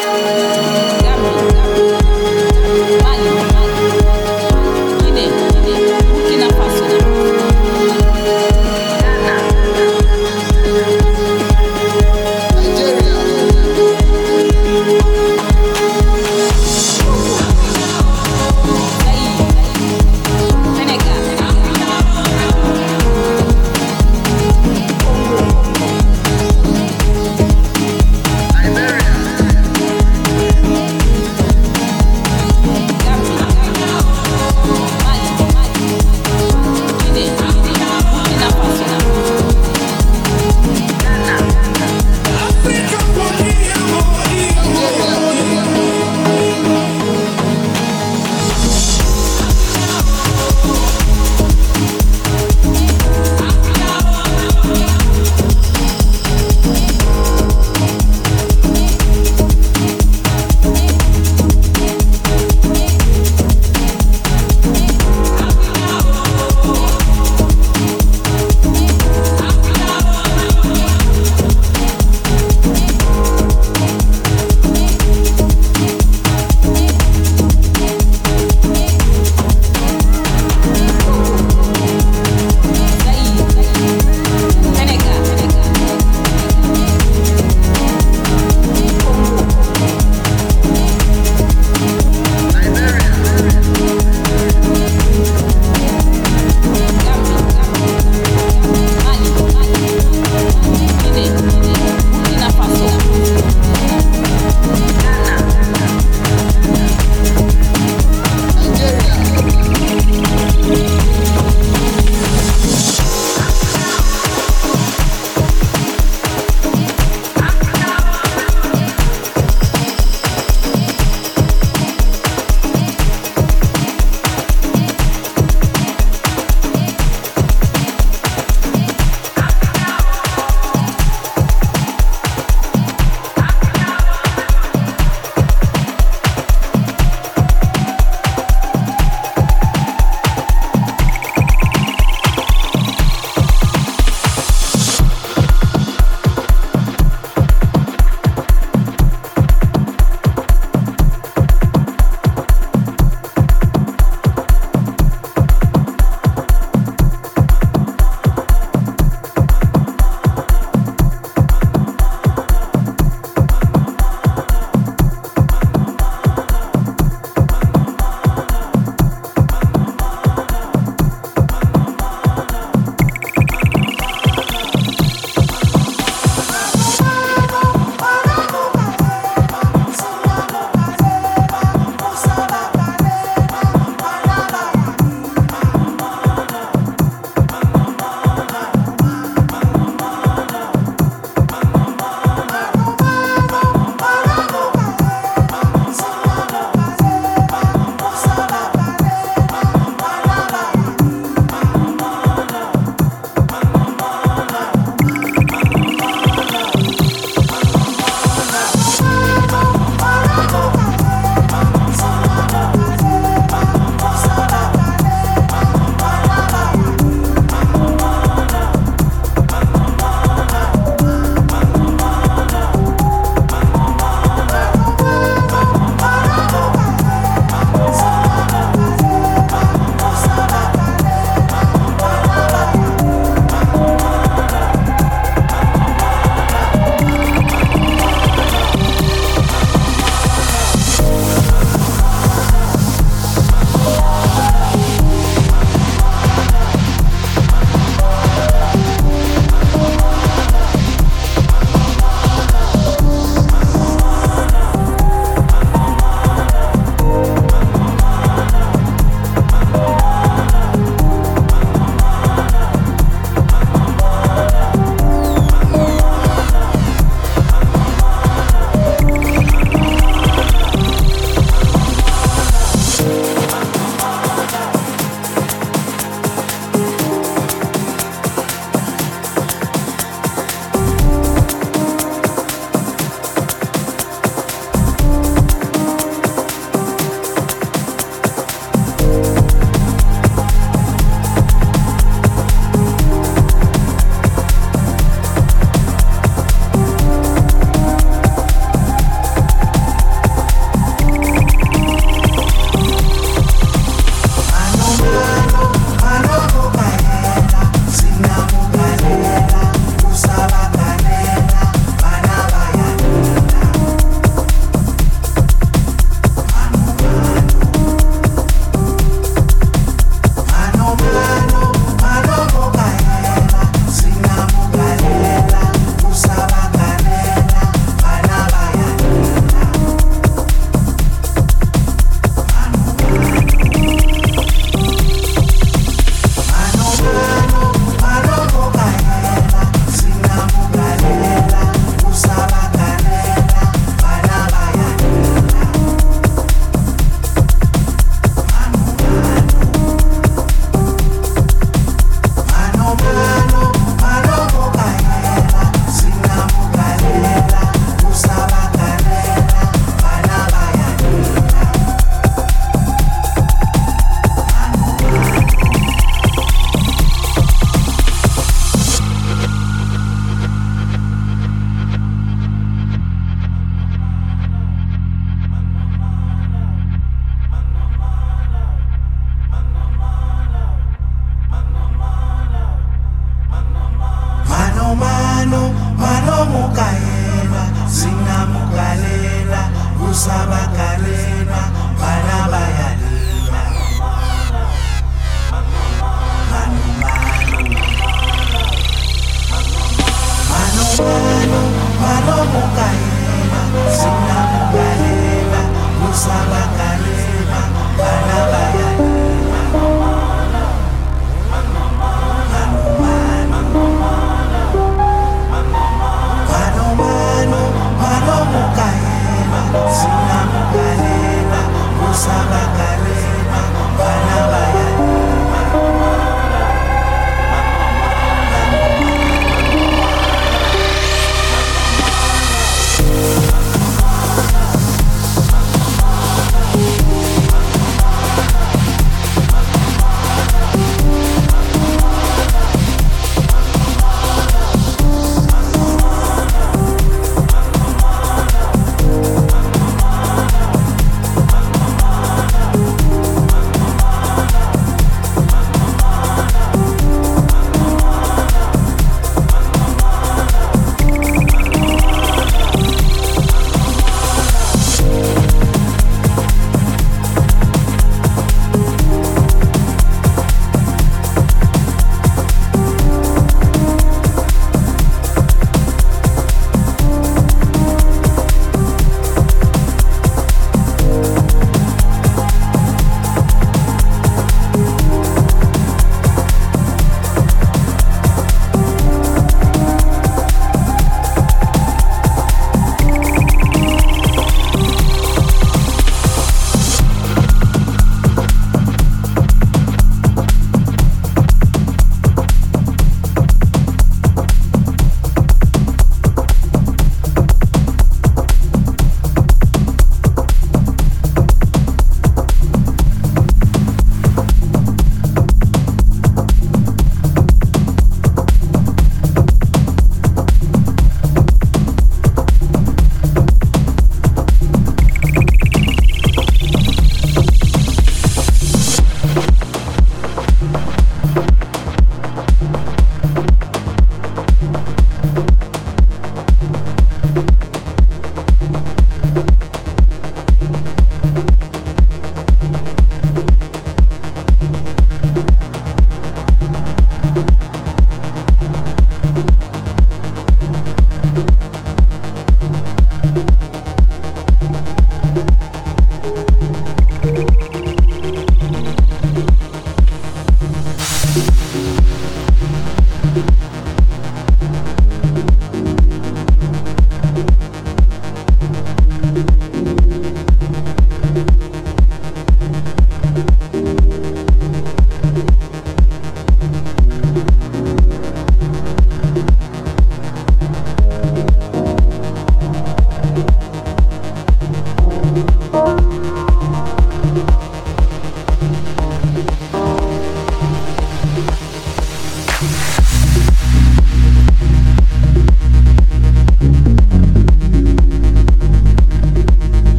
Música